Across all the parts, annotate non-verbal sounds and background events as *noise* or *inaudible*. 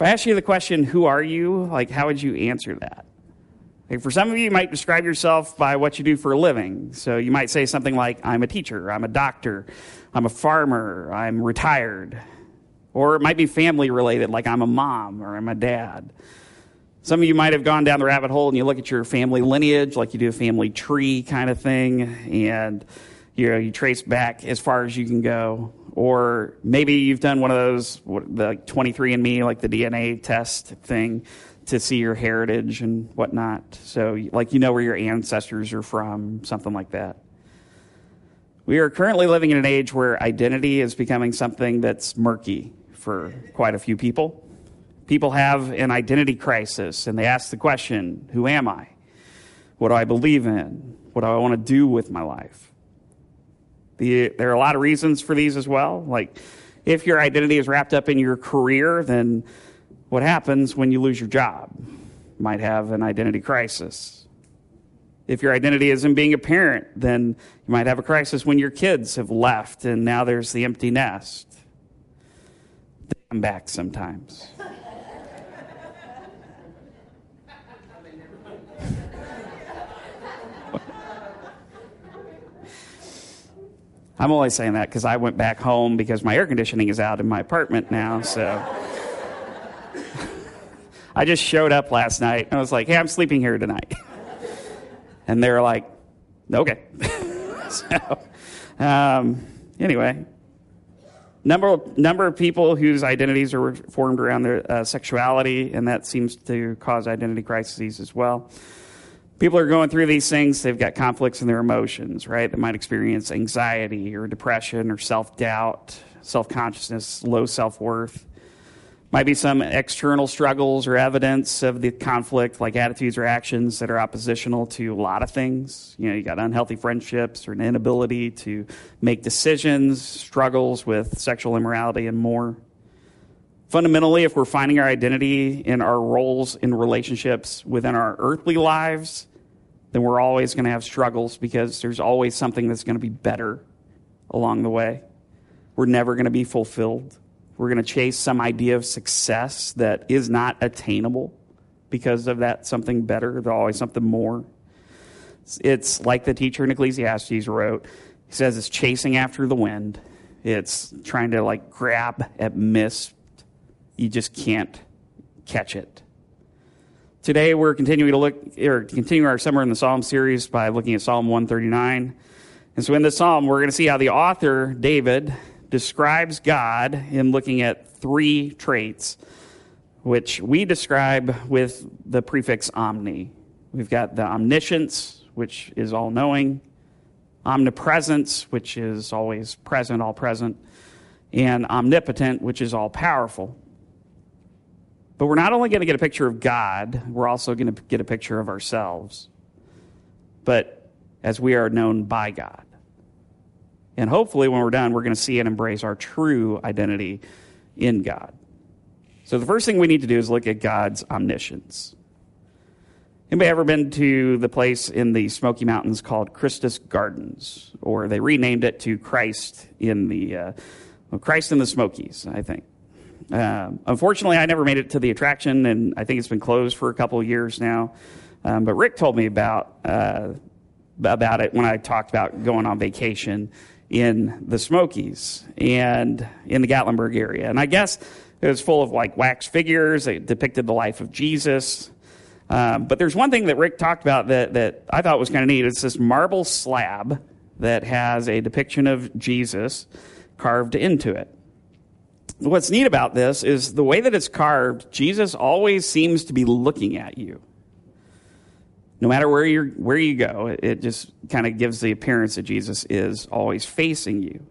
If I ask you the question, who are you? Like, how would you answer that? Like for some of you, you might describe yourself by what you do for a living. So you might say something like, I'm a teacher, I'm a doctor, I'm a farmer, I'm retired. Or it might be family related, like I'm a mom or I'm a dad. Some of you might have gone down the rabbit hole and you look at your family lineage, like you do a family tree kind of thing, and you know, you trace back as far as you can go. Or maybe you've done one of those, the 23andMe, like the DNA test thing to see your heritage and whatnot. So, like, you know where your ancestors are from, something like that. We are currently living in an age where identity is becoming something that's murky for quite a few people. People have an identity crisis and they ask the question Who am I? What do I believe in? What do I want to do with my life? The, there are a lot of reasons for these as well. Like, if your identity is wrapped up in your career, then what happens when you lose your job? You might have an identity crisis. If your identity is in being a parent, then you might have a crisis when your kids have left and now there's the empty nest. They come back sometimes. I'm only saying that because I went back home because my air conditioning is out in my apartment now, so. *laughs* I just showed up last night and I was like, hey, I'm sleeping here tonight. *laughs* and they're like, okay. *laughs* so, um, anyway, number, number of people whose identities are formed around their uh, sexuality, and that seems to cause identity crises as well. People are going through these things, they've got conflicts in their emotions, right? They might experience anxiety or depression or self doubt, self consciousness, low self worth. Might be some external struggles or evidence of the conflict, like attitudes or actions that are oppositional to a lot of things. You know, you got unhealthy friendships or an inability to make decisions, struggles with sexual immorality, and more. Fundamentally, if we're finding our identity in our roles in relationships within our earthly lives, then we're always going to have struggles because there's always something that's going to be better along the way. We're never going to be fulfilled. We're going to chase some idea of success that is not attainable because of that something better. There's always something more. It's like the teacher in Ecclesiastes wrote. He says it's chasing after the wind. It's trying to like grab at mist. You just can't catch it. Today we're continuing to look or continuing our summer in the Psalm series by looking at Psalm 139. And so in this psalm, we're going to see how the author, David, describes God in looking at three traits, which we describe with the prefix omni. We've got the omniscience, which is all knowing, omnipresence, which is always present, all present, and omnipotent, which is all powerful. But we're not only going to get a picture of God, we're also going to get a picture of ourselves. But as we are known by God. And hopefully, when we're done, we're going to see and embrace our true identity in God. So, the first thing we need to do is look at God's omniscience. Anybody ever been to the place in the Smoky Mountains called Christus Gardens? Or they renamed it to Christ in the, uh, Christ in the Smokies, I think. Um, unfortunately, I never made it to the attraction, and I think it's been closed for a couple of years now. Um, but Rick told me about uh, about it when I talked about going on vacation in the Smokies and in the Gatlinburg area. And I guess it was full of like wax figures that depicted the life of Jesus. Um, but there's one thing that Rick talked about that, that I thought was kind of neat. It's this marble slab that has a depiction of Jesus carved into it. What's neat about this is the way that it's carved, Jesus always seems to be looking at you no matter where you where you go, it just kind of gives the appearance that Jesus is always facing you.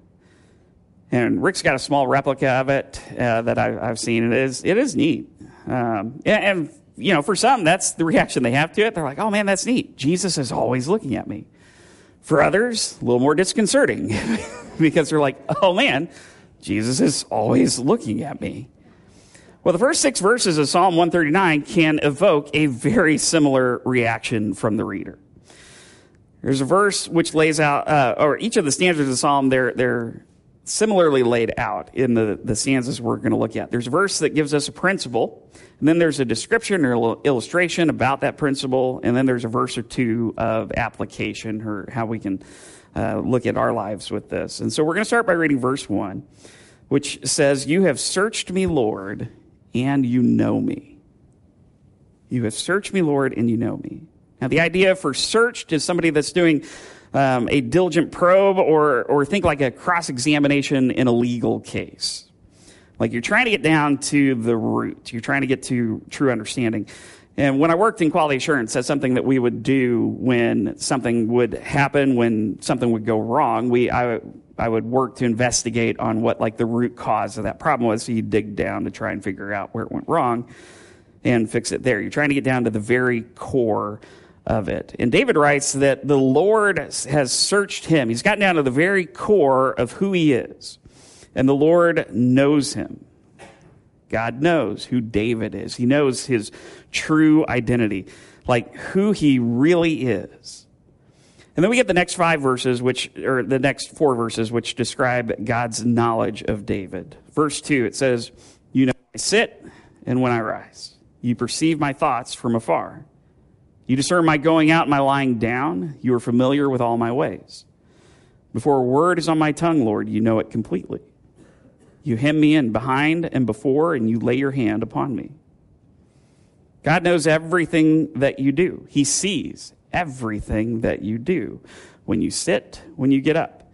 And Rick's got a small replica of it uh, that I, have seen. It is it is neat. Um, and, and you know, for some, that's the reaction they have to it. They're like, "Oh man, that's neat. Jesus is always looking at me." For others, a little more disconcerting *laughs* because they're like, "Oh man, Jesus is always looking at me." Well, the first six verses of Psalm 139 can evoke a very similar reaction from the reader. There's a verse which lays out, uh, or each of the stanzas of the psalm, they're, they're similarly laid out in the, the stanzas we're going to look at. There's a verse that gives us a principle, and then there's a description or illustration about that principle, and then there's a verse or two of application or how we can uh, look at our lives with this. And so we're going to start by reading verse 1, which says, You have searched me, Lord, and you know me. You have searched me, Lord, and you know me. Now, the idea for searched is somebody that's doing um, a diligent probe or, or think like a cross examination in a legal case. Like you're trying to get down to the root, you're trying to get to true understanding. And when I worked in quality assurance, that's something that we would do when something would happen, when something would go wrong. We, I, I would work to investigate on what like the root cause of that problem was. So you dig down to try and figure out where it went wrong and fix it there. You're trying to get down to the very core of it. And David writes that the Lord has searched him. He's gotten down to the very core of who he is. And the Lord knows him. God knows who David is. He knows his true identity, like who he really is. And then we get the next five verses, which, or the next four verses, which describe God's knowledge of David. Verse two, it says, You know, I sit and when I rise. You perceive my thoughts from afar. You discern my going out and my lying down. You are familiar with all my ways. Before a word is on my tongue, Lord, you know it completely. You hem me in behind and before, and you lay your hand upon me. God knows everything that you do. He sees everything that you do when you sit, when you get up.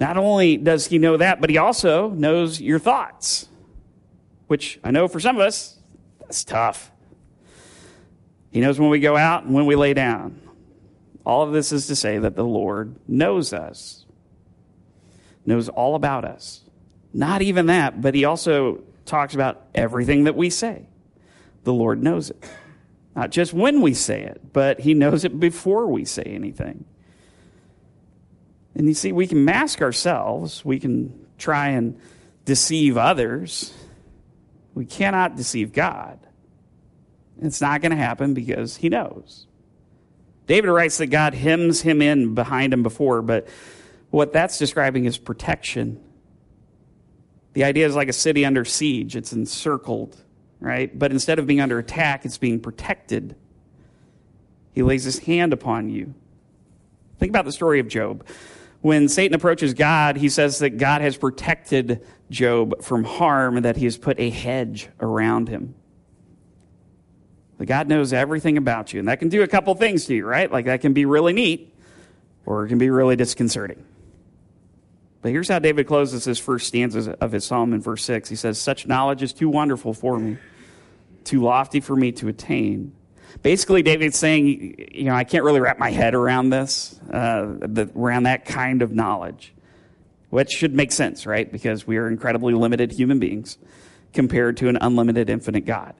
Not only does He know that, but He also knows your thoughts, which I know for some of us, that's tough. He knows when we go out and when we lay down. All of this is to say that the Lord knows us, knows all about us. Not even that, but He also talks about everything that we say. The Lord knows it. Not just when we say it, but He knows it before we say anything. And you see, we can mask ourselves, we can try and deceive others. We cannot deceive God. It's not going to happen because he knows. David writes that God hems him in behind him before, but what that's describing is protection. The idea is like a city under siege, it's encircled, right? But instead of being under attack, it's being protected. He lays his hand upon you. Think about the story of Job. When Satan approaches God, he says that God has protected Job from harm and that he has put a hedge around him. That God knows everything about you. And that can do a couple things to you, right? Like that can be really neat or it can be really disconcerting. But here's how David closes his first stanzas of his psalm in verse 6. He says, Such knowledge is too wonderful for me, too lofty for me to attain. Basically, David's saying, you know, I can't really wrap my head around this, uh, the, around that kind of knowledge, which should make sense, right? Because we are incredibly limited human beings compared to an unlimited, infinite God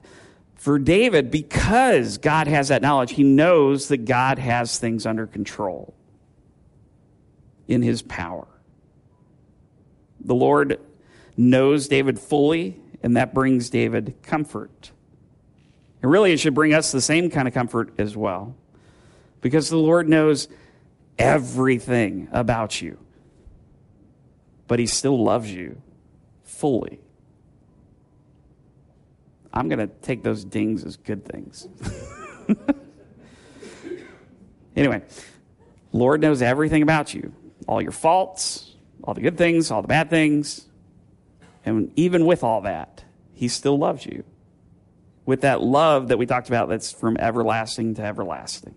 for David, because God has that knowledge, he knows that God has things under control in his power. The Lord knows David fully, and that brings David comfort. And really, it should bring us the same kind of comfort as well, because the Lord knows everything about you, but he still loves you fully. I'm going to take those dings as good things. *laughs* anyway, Lord knows everything about you, all your faults, all the good things, all the bad things. And even with all that, he still loves you. With that love that we talked about that's from everlasting to everlasting.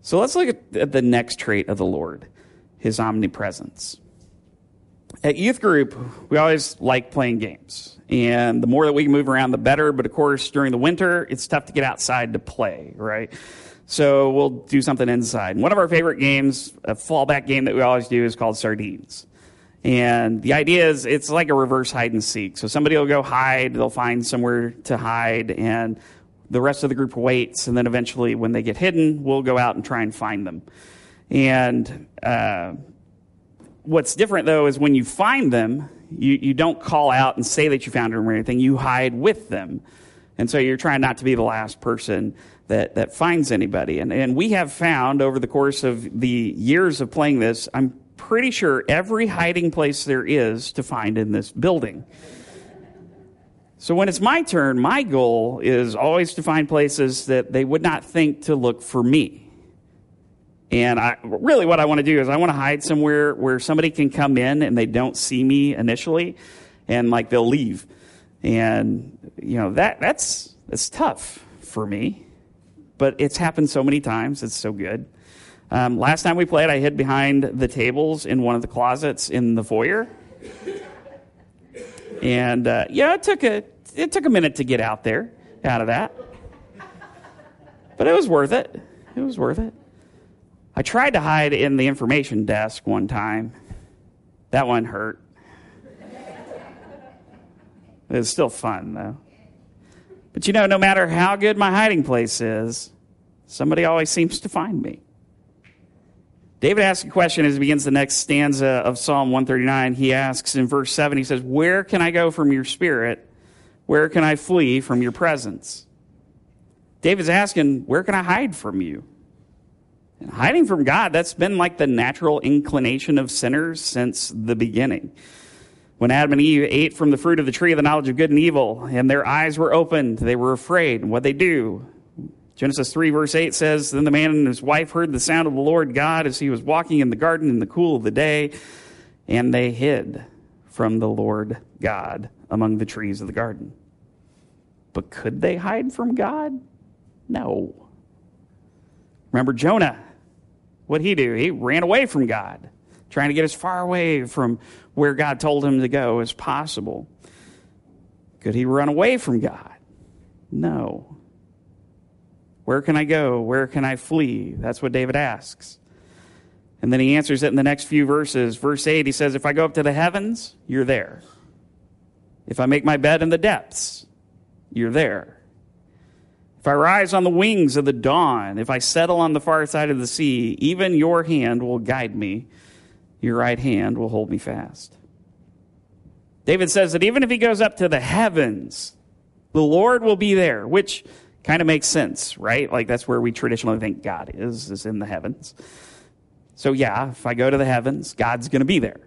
So let's look at the next trait of the Lord, his omnipresence at youth group, we always like playing games. And the more that we can move around, the better. But of course, during the winter, it's tough to get outside to play, right? So we'll do something inside. And one of our favorite games, a fallback game that we always do, is called Sardines. And the idea is it's like a reverse hide and seek. So somebody will go hide, they'll find somewhere to hide, and the rest of the group waits. And then eventually, when they get hidden, we'll go out and try and find them. And uh, what's different though is when you find them, you, you don't call out and say that you found them or anything. You hide with them. And so you're trying not to be the last person that, that finds anybody. And, and we have found over the course of the years of playing this, I'm pretty sure every hiding place there is to find in this building. So when it's my turn, my goal is always to find places that they would not think to look for me. And I really what I want to do is I want to hide somewhere where somebody can come in and they don't see me initially and like they'll leave. And you know, that that's that's tough for me. But it's happened so many times. It's so good. Um, last time we played, I hid behind the tables in one of the closets in the foyer. And uh, yeah, it took a it took a minute to get out there, out of that, but it was worth it. It was worth it. I tried to hide in the information desk one time. That one hurt. It was still fun though. But you know, no matter how good my hiding place is, somebody always seems to find me. David asks a question as he begins the next stanza of Psalm 139. He asks in verse 7, he says, Where can I go from your spirit? Where can I flee from your presence? David's asking, Where can I hide from you? And hiding from God, that's been like the natural inclination of sinners since the beginning. When Adam and Eve ate from the fruit of the tree of the knowledge of good and evil, and their eyes were opened, they were afraid. And what they do? Genesis 3, verse 8 says Then the man and his wife heard the sound of the Lord God as he was walking in the garden in the cool of the day, and they hid from the Lord God among the trees of the garden. But could they hide from God? No. Remember Jonah? What'd he do? He ran away from God, trying to get as far away from where God told him to go as possible. Could he run away from God? No. Where can I go? Where can I flee? That's what David asks. And then he answers it in the next few verses. Verse 8, he says, If I go up to the heavens, you're there. If I make my bed in the depths, you're there. If I rise on the wings of the dawn, if I settle on the far side of the sea, even your hand will guide me, your right hand will hold me fast. David says that even if he goes up to the heavens, the Lord will be there, which kind of makes sense, right? Like that's where we traditionally think God is, is in the heavens. So yeah, if I go to the heavens, God's going to be there.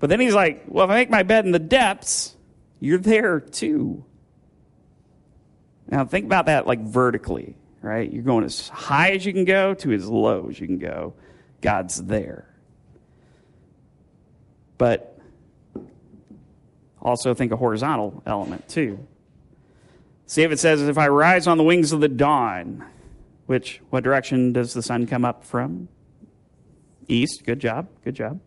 But then he's like, well, if I make my bed in the depths, you're there too. Now think about that like vertically, right? You're going as high as you can go to as low as you can go. God's there. But also think a horizontal element too. See if it says, if I rise on the wings of the dawn, which, what direction does the sun come up from? East. Good job. Good job.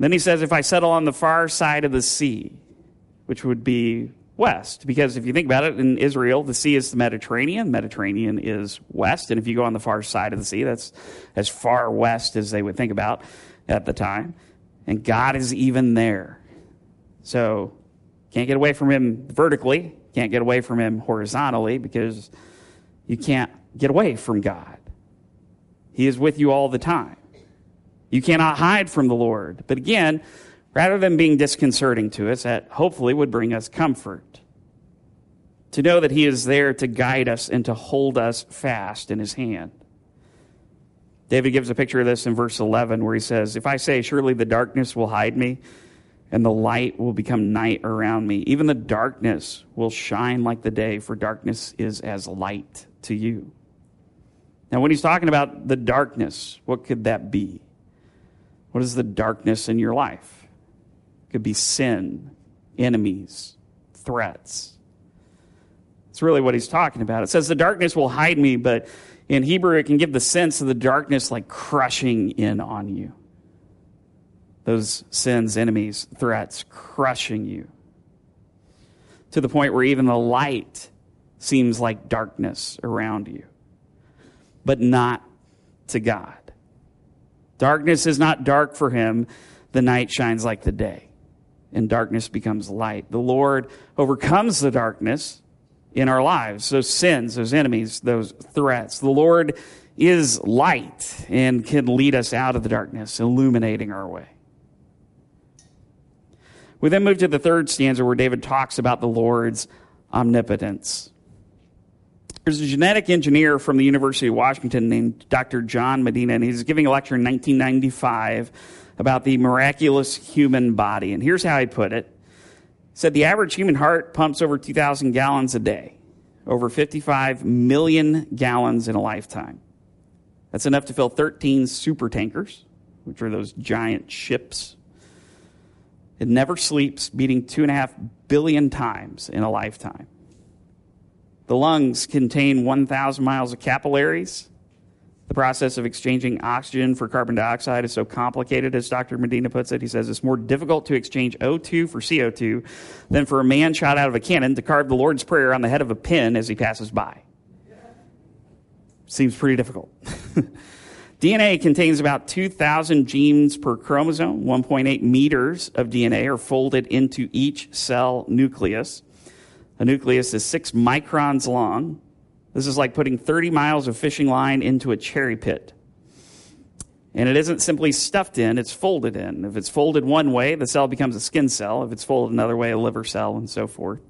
Then he says, if I settle on the far side of the sea, which would be west. Because if you think about it, in Israel, the sea is the Mediterranean. Mediterranean is west. And if you go on the far side of the sea, that's as far west as they would think about at the time. And God is even there. So can't get away from him vertically, can't get away from him horizontally because you can't get away from God. He is with you all the time. You cannot hide from the Lord. But again, rather than being disconcerting to us, that hopefully would bring us comfort. To know that He is there to guide us and to hold us fast in His hand. David gives a picture of this in verse 11 where he says, If I say, Surely the darkness will hide me, and the light will become night around me, even the darkness will shine like the day, for darkness is as light to you. Now, when he's talking about the darkness, what could that be? What is the darkness in your life? It could be sin, enemies, threats. It's really what he's talking about. It says, The darkness will hide me, but in Hebrew, it can give the sense of the darkness like crushing in on you. Those sins, enemies, threats, crushing you. To the point where even the light seems like darkness around you, but not to God. Darkness is not dark for him, the night shines like the day and darkness becomes light. The Lord overcomes the darkness in our lives, those sins, those enemies, those threats. The Lord is light and can lead us out of the darkness, illuminating our way. We then move to the third stanza where David talks about the Lord's omnipotence. There's a genetic engineer from the University of Washington named Dr. John Medina, and he's giving a lecture in 1995 about the miraculous human body. And here's how he put it. Said the average human heart pumps over 2,000 gallons a day, over 55 million gallons in a lifetime. That's enough to fill 13 super tankers, which are those giant ships. It never sleeps, beating two and a half billion times in a lifetime. The lungs contain 1,000 miles of capillaries. The process of exchanging oxygen for carbon dioxide is so complicated, as Dr. Medina puts it. He says it's more difficult to exchange O2 for CO2 than for a man shot out of a cannon to carve the Lord's Prayer on the head of a pin as he passes by. Seems pretty difficult. *laughs* DNA contains about 2,000 genes per chromosome. 1.8 meters of DNA are folded into each cell nucleus. A nucleus is six microns long. This is like putting 30 miles of fishing line into a cherry pit. And it isn't simply stuffed in, it's folded in. If it's folded one way, the cell becomes a skin cell. If it's folded another way, a liver cell, and so forth.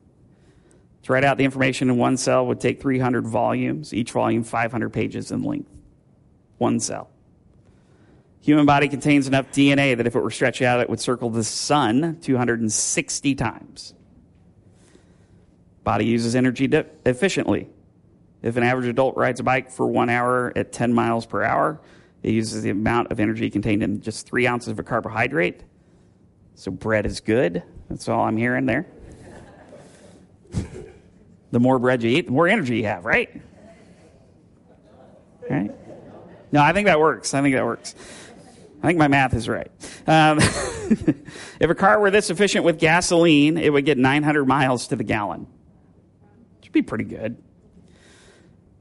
To write out the information in one cell would take 300 volumes, each volume 500 pages in length. One cell. Human body contains enough DNA that if it were stretched out, it would circle the sun 260 times. Body uses energy efficiently. If an average adult rides a bike for one hour at 10 miles per hour, it uses the amount of energy contained in just three ounces of a carbohydrate. So bread is good. That's all I'm hearing there the more bread you eat, the more energy you have, right? Right? No, I think that works. I think that works. I think my math is right. Um, *laughs* if a car were this efficient with gasoline, it would get 900 miles to the gallon. Should be pretty good.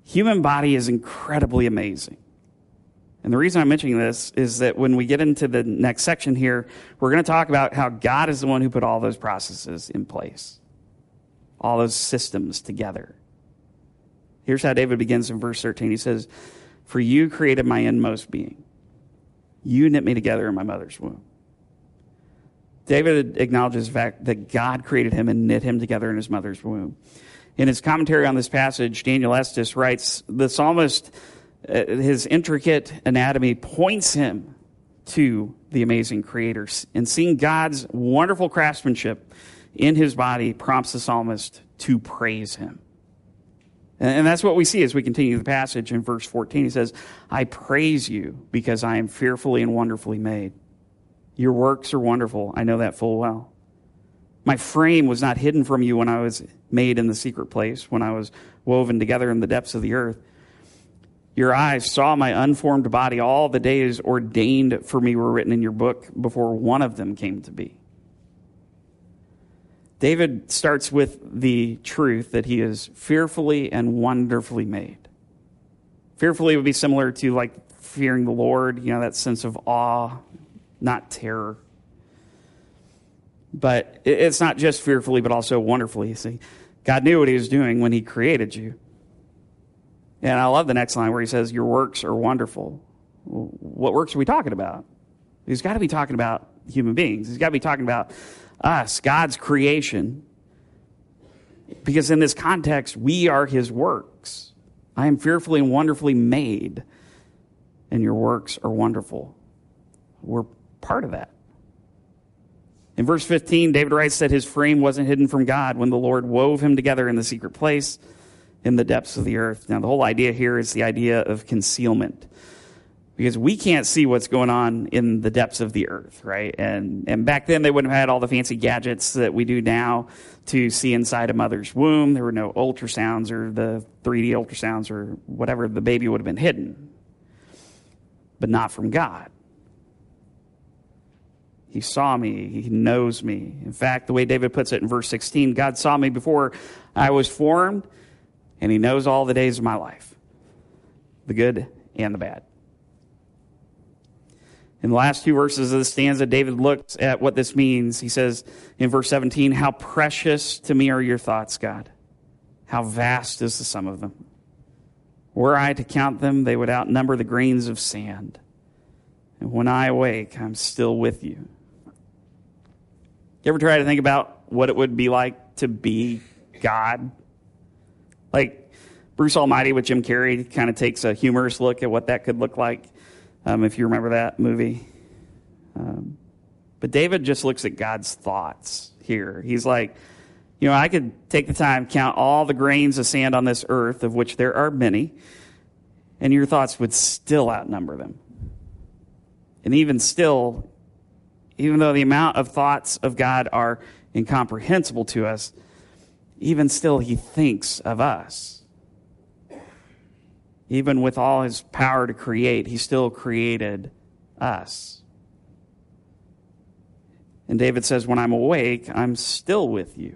Human body is incredibly amazing. And the reason I'm mentioning this is that when we get into the next section here, we're going to talk about how God is the one who put all those processes in place all those systems together. Here's how David begins in verse 13. He says, For you created my inmost being. You knit me together in my mother's womb. David acknowledges the fact that God created him and knit him together in his mother's womb. In his commentary on this passage, Daniel Estes writes, The psalmist, uh, his intricate anatomy points him to the amazing creator. And seeing God's wonderful craftsmanship in his body prompts the psalmist to praise him. And that's what we see as we continue the passage in verse 14. He says, I praise you because I am fearfully and wonderfully made. Your works are wonderful. I know that full well. My frame was not hidden from you when I was made in the secret place, when I was woven together in the depths of the earth. Your eyes saw my unformed body. All the days ordained for me were written in your book before one of them came to be. David starts with the truth that he is fearfully and wonderfully made. Fearfully would be similar to like fearing the Lord, you know, that sense of awe, not terror. But it's not just fearfully, but also wonderfully. You see, God knew what he was doing when he created you. And I love the next line where he says, Your works are wonderful. What works are we talking about? He's got to be talking about human beings. He's got to be talking about us, God's creation. Because in this context, we are his works. I am fearfully and wonderfully made, and your works are wonderful. We're part of that. In verse 15, David writes that his frame wasn't hidden from God when the Lord wove him together in the secret place in the depths of the earth. Now, the whole idea here is the idea of concealment because we can't see what's going on in the depths of the earth, right? And and back then they wouldn't have had all the fancy gadgets that we do now to see inside a mother's womb. There were no ultrasounds or the 3D ultrasounds or whatever. The baby would have been hidden, but not from God. He saw me. He knows me. In fact, the way David puts it in verse 16, God saw me before I was formed, and He knows all the days of my life, the good and the bad. In the last two verses of the stanza, David looks at what this means. He says in verse 17, How precious to me are your thoughts, God. How vast is the sum of them. Were I to count them, they would outnumber the grains of sand. And when I awake, I'm still with you. You ever try to think about what it would be like to be God? Like, Bruce Almighty with Jim Carrey kind of takes a humorous look at what that could look like, um, if you remember that movie. Um, but David just looks at God's thoughts here. He's like, you know, I could take the time, count all the grains of sand on this earth, of which there are many, and your thoughts would still outnumber them. And even still, even though the amount of thoughts of God are incomprehensible to us, even still, He thinks of us. Even with all His power to create, He still created us. And David says, When I'm awake, I'm still with you.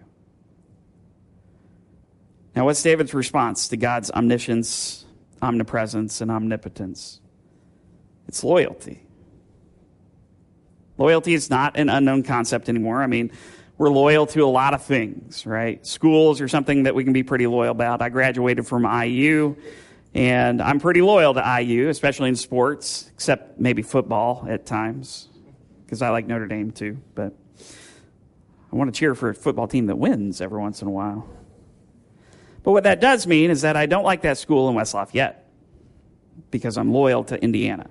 Now, what's David's response to God's omniscience, omnipresence, and omnipotence? It's loyalty. Loyalty is not an unknown concept anymore. I mean, we're loyal to a lot of things, right? Schools are something that we can be pretty loyal about. I graduated from IU, and I'm pretty loyal to IU, especially in sports, except maybe football at times, because I like Notre Dame too. But I want to cheer for a football team that wins every once in a while. But what that does mean is that I don't like that school in West Lafayette because I'm loyal to Indiana.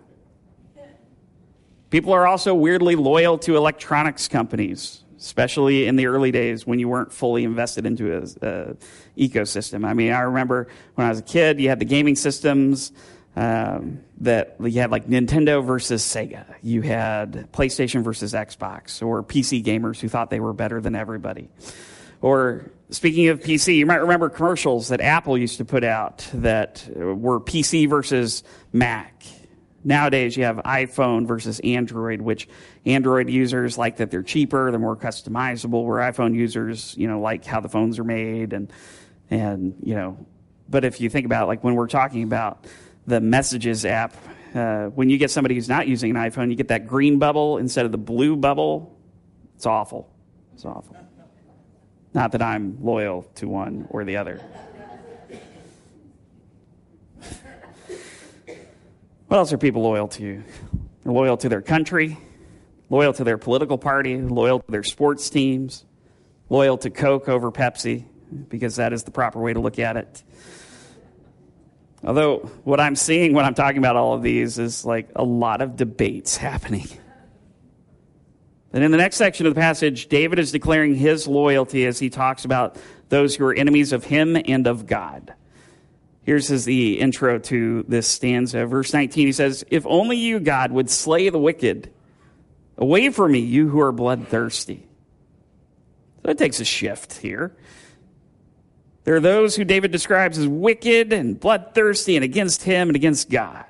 People are also weirdly loyal to electronics companies, especially in the early days when you weren't fully invested into an ecosystem. I mean, I remember when I was a kid, you had the gaming systems um, that you had like Nintendo versus Sega. You had PlayStation versus Xbox, or PC gamers who thought they were better than everybody. Or speaking of PC, you might remember commercials that Apple used to put out that were PC versus Mac. Nowadays, you have iPhone versus Android, which Android users like that they're cheaper, they're more customizable, where iPhone users, you know, like how the phones are made and, and, you know, but if you think about like when we're talking about the messages app, uh, when you get somebody who's not using an iPhone, you get that green bubble instead of the blue bubble. It's awful. It's awful. Not that I'm loyal to one or the other. What else are people loyal to? They're loyal to their country, loyal to their political party, loyal to their sports teams, loyal to Coke over Pepsi, because that is the proper way to look at it. Although, what I'm seeing when I'm talking about all of these is like a lot of debates happening. And in the next section of the passage, David is declaring his loyalty as he talks about those who are enemies of him and of God. Here's his, the intro to this stanza. Verse 19, he says, If only you, God, would slay the wicked. Away from me, you who are bloodthirsty. So it takes a shift here. There are those who David describes as wicked and bloodthirsty and against him and against God.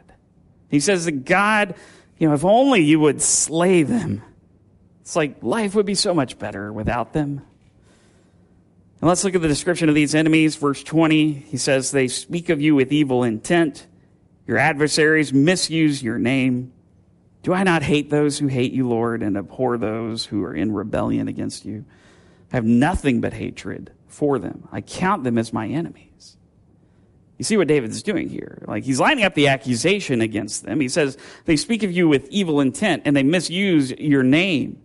He says that God, you know, if only you would slay them. It's like life would be so much better without them. And let's look at the description of these enemies. Verse 20, he says, They speak of you with evil intent. Your adversaries misuse your name. Do I not hate those who hate you, Lord, and abhor those who are in rebellion against you? I have nothing but hatred for them. I count them as my enemies. You see what David's doing here? Like he's lining up the accusation against them. He says, They speak of you with evil intent and they misuse your name.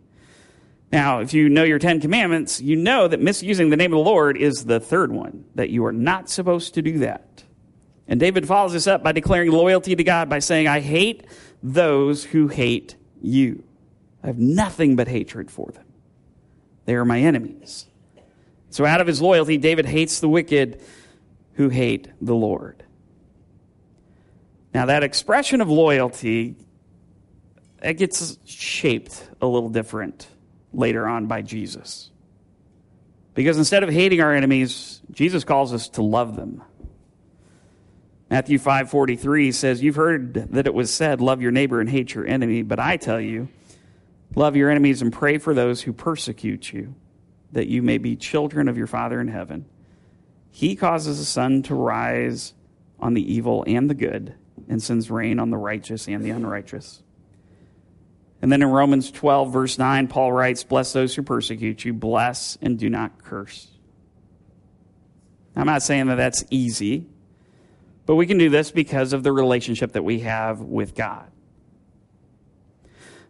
Now, if you know your Ten Commandments, you know that misusing the name of the Lord is the third one, that you are not supposed to do that. And David follows this up by declaring loyalty to God by saying, I hate those who hate you. I have nothing but hatred for them. They are my enemies. So, out of his loyalty, David hates the wicked who hate the Lord. Now, that expression of loyalty, it gets shaped a little different later on by Jesus. Because instead of hating our enemies, Jesus calls us to love them. Matthew 5:43 says, "You've heard that it was said, love your neighbor and hate your enemy, but I tell you, love your enemies and pray for those who persecute you, that you may be children of your Father in heaven. He causes the sun to rise on the evil and the good, and sends rain on the righteous and the unrighteous." And then in Romans 12, verse 9, Paul writes, Bless those who persecute you, bless and do not curse. I'm not saying that that's easy, but we can do this because of the relationship that we have with God.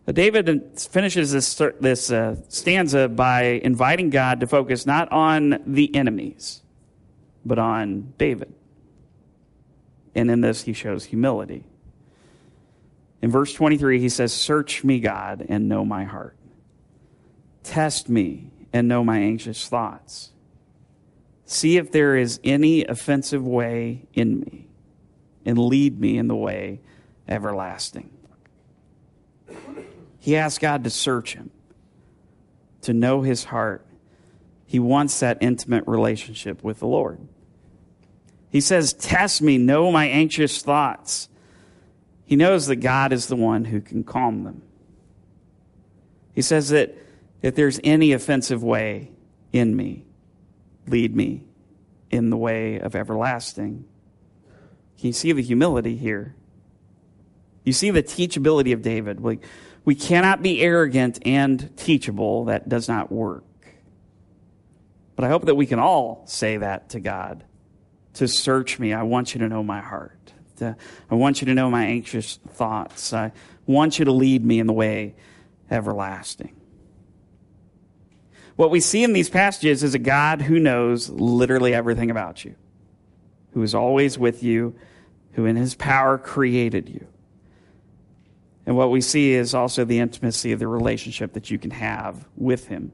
But David finishes this, this uh, stanza by inviting God to focus not on the enemies, but on David. and in this, he shows humility. In verse 23, he says, Search me, God, and know my heart. Test me and know my anxious thoughts. See if there is any offensive way in me, and lead me in the way everlasting. He asked God to search him, to know his heart. He wants that intimate relationship with the Lord. He says, Test me, know my anxious thoughts. He knows that God is the one who can calm them. He says that if there's any offensive way in me, lead me in the way of everlasting. Can you see the humility here? You see the teachability of David. We cannot be arrogant and teachable. That does not work. But I hope that we can all say that to God to search me. I want you to know my heart. To, uh, I want you to know my anxious thoughts. I want you to lead me in the way everlasting. What we see in these passages is a God who knows literally everything about you, who is always with you, who in his power created you. And what we see is also the intimacy of the relationship that you can have with him.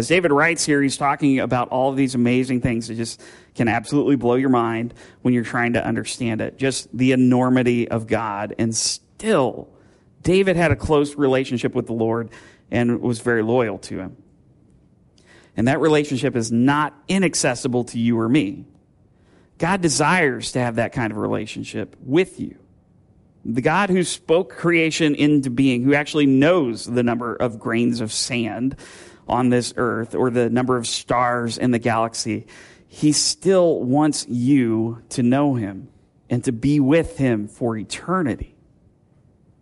As David writes here, he's talking about all of these amazing things that just can absolutely blow your mind when you're trying to understand it. Just the enormity of God. And still, David had a close relationship with the Lord and was very loyal to him. And that relationship is not inaccessible to you or me. God desires to have that kind of relationship with you. The God who spoke creation into being, who actually knows the number of grains of sand on this earth or the number of stars in the galaxy, he still wants you to know him and to be with him for eternity.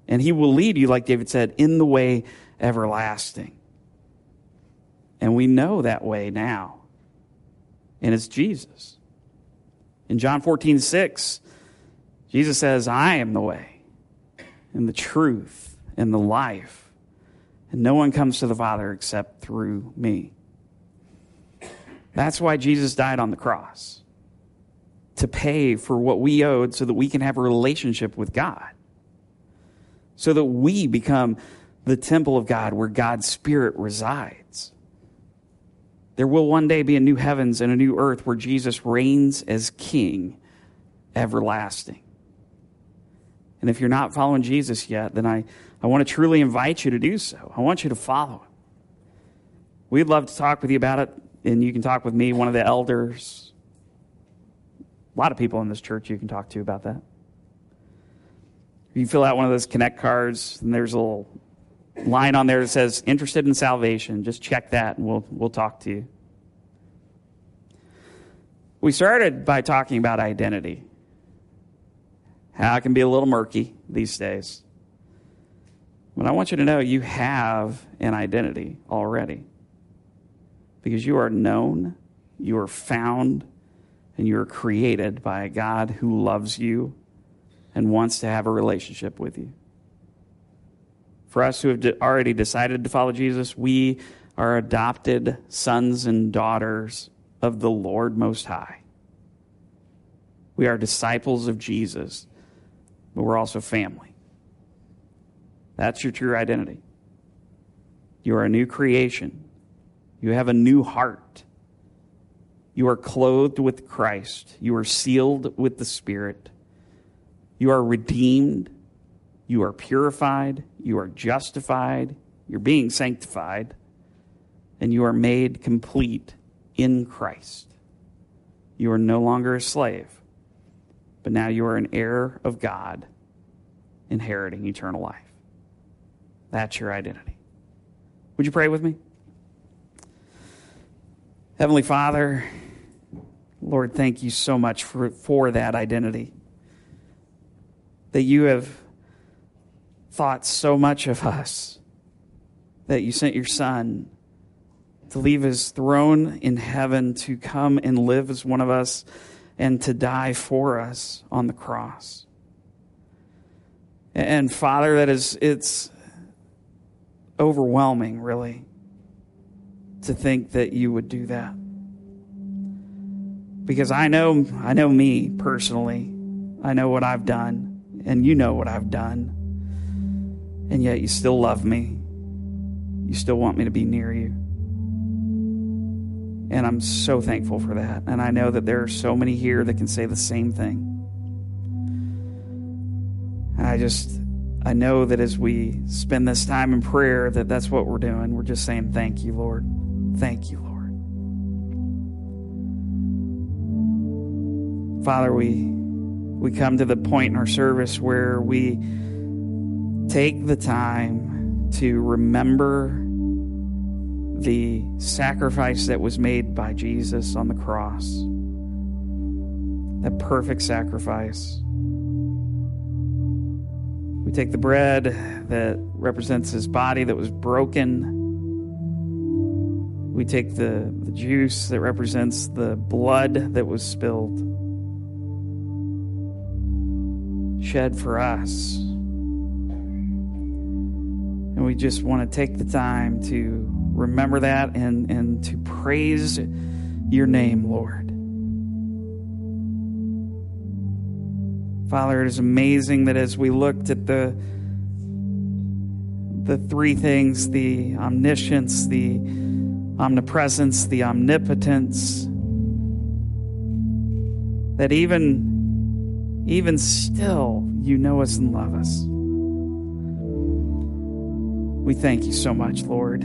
And he will lead you, like David said, in the way everlasting. And we know that way now. And it's Jesus. In John 14, 6, Jesus says, I am the way and the truth and the life. And no one comes to the Father except through me. That's why Jesus died on the cross to pay for what we owed so that we can have a relationship with God. So that we become the temple of God where God's Spirit resides. There will one day be a new heavens and a new earth where Jesus reigns as King everlasting. And if you're not following Jesus yet, then I I want to truly invite you to do so. I want you to follow him. We'd love to talk with you about it, and you can talk with me, one of the elders. A lot of people in this church you can talk to about that. If You fill out one of those connect cards, and there's a little line on there that says interested in salvation. Just check that, and we'll, we'll talk to you. We started by talking about identity. It can be a little murky these days. But I want you to know you have an identity already. Because you are known, you are found, and you are created by a God who loves you and wants to have a relationship with you. For us who have already decided to follow Jesus, we are adopted sons and daughters of the Lord Most High. We are disciples of Jesus, but we're also family. That's your true identity. You are a new creation. You have a new heart. You are clothed with Christ. You are sealed with the Spirit. You are redeemed. You are purified. You are justified. You're being sanctified. And you are made complete in Christ. You are no longer a slave, but now you are an heir of God, inheriting eternal life. That's your identity. Would you pray with me? Heavenly Father, Lord, thank you so much for, for that identity. That you have thought so much of us, that you sent your Son to leave his throne in heaven to come and live as one of us and to die for us on the cross. And Father, that is, it's overwhelming, really, to think that you would do that. Because I know I know me personally. I know what I've done, and you know what I've done. And yet you still love me. You still want me to be near you. And I'm so thankful for that. And I know that there are so many here that can say the same thing. And I just, I know that as we spend this time in prayer, that that's what we're doing. We're just saying, Thank you, Lord. Thank you, Lord. Father, we, we come to the point in our service where we take the time to remember the sacrifice that was made by Jesus on the cross. That perfect sacrifice. We take the bread that represents his body that was broken. We take the, the juice that represents the blood that was spilled, shed for us. And we just want to take the time to remember that and, and to praise your name, Lord. Father, it is amazing that as we looked at the the three things, the omniscience, the omnipresence, the omnipotence, that even even still you know us and love us. We thank you so much, Lord.